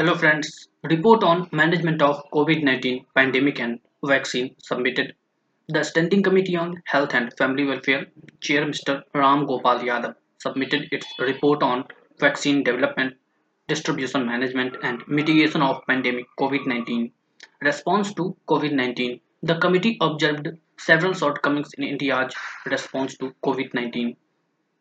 Hello friends, report on management of COVID-19 pandemic and vaccine submitted. The Standing Committee on Health and Family Welfare Chair Mr. Ram Gopal Yadav submitted its report on vaccine development, distribution management and mitigation of pandemic COVID-19. Response to COVID-19. The committee observed several shortcomings in India's response to COVID-19.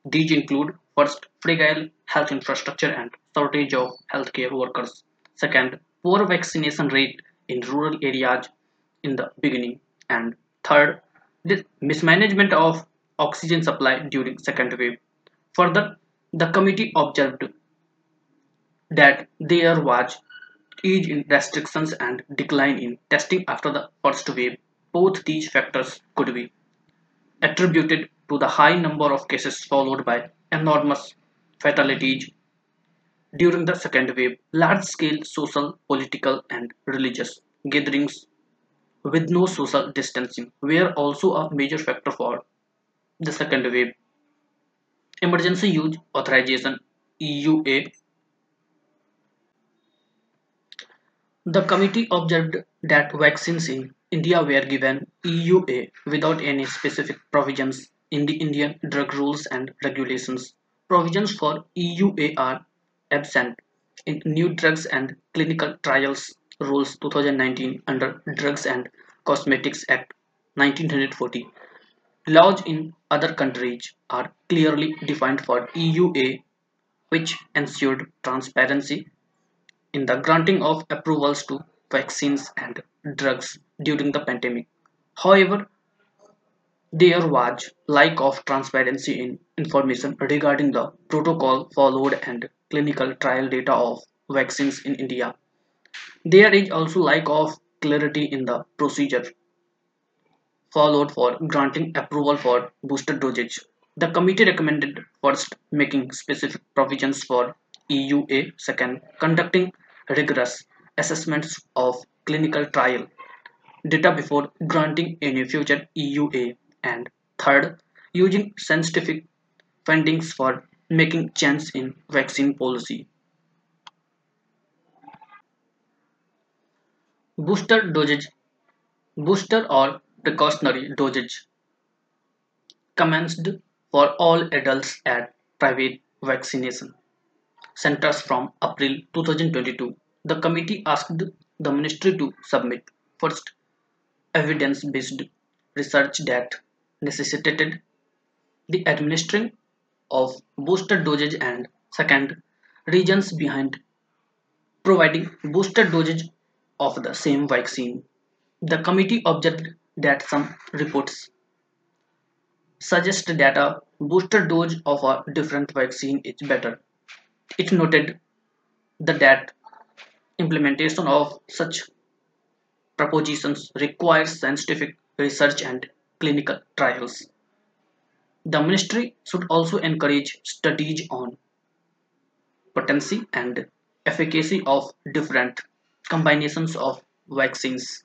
These include first, fragile health infrastructure and shortage of healthcare workers. Second, poor vaccination rate in rural areas in the beginning. And third, the mismanagement of oxygen supply during second wave. Further, the committee observed that there was ease in restrictions and decline in testing after the first wave. Both these factors could be attributed to the high number of cases followed by enormous fatalities during the second wave. Large scale social, political, and religious gatherings with no social distancing were also a major factor for the second wave. Emergency Use Authorization EUA The committee observed that vaccines in India were given EUA without any specific provisions in the Indian drug rules and regulations. Provisions for EUA are absent in New Drugs and Clinical Trials Rules 2019 under Drugs and Cosmetics Act 1940. Laws in other countries are clearly defined for EUA, which ensured transparency in the granting of approvals to vaccines and drugs during the pandemic. However, there was lack of transparency in information regarding the protocol followed and clinical trial data of vaccines in India. There is also lack of clarity in the procedure followed for granting approval for booster dosage. The committee recommended first making specific provisions for EUA, second conducting rigorous assessments of clinical trial data before granting any future EUA, and third, using scientific findings for making change in vaccine policy. Booster dosage, booster or precautionary dosage commenced for all adults at private vaccination centers from April 2022. The committee asked the ministry to submit first evidence-based research that necessitated the administering of booster dosage and second reasons behind providing booster dosage of the same vaccine. The committee observed that some reports suggest that a booster dose of a different vaccine is better. It noted that implementation of such propositions requires scientific research and clinical trials. The ministry should also encourage studies on potency and efficacy of different combinations of vaccines.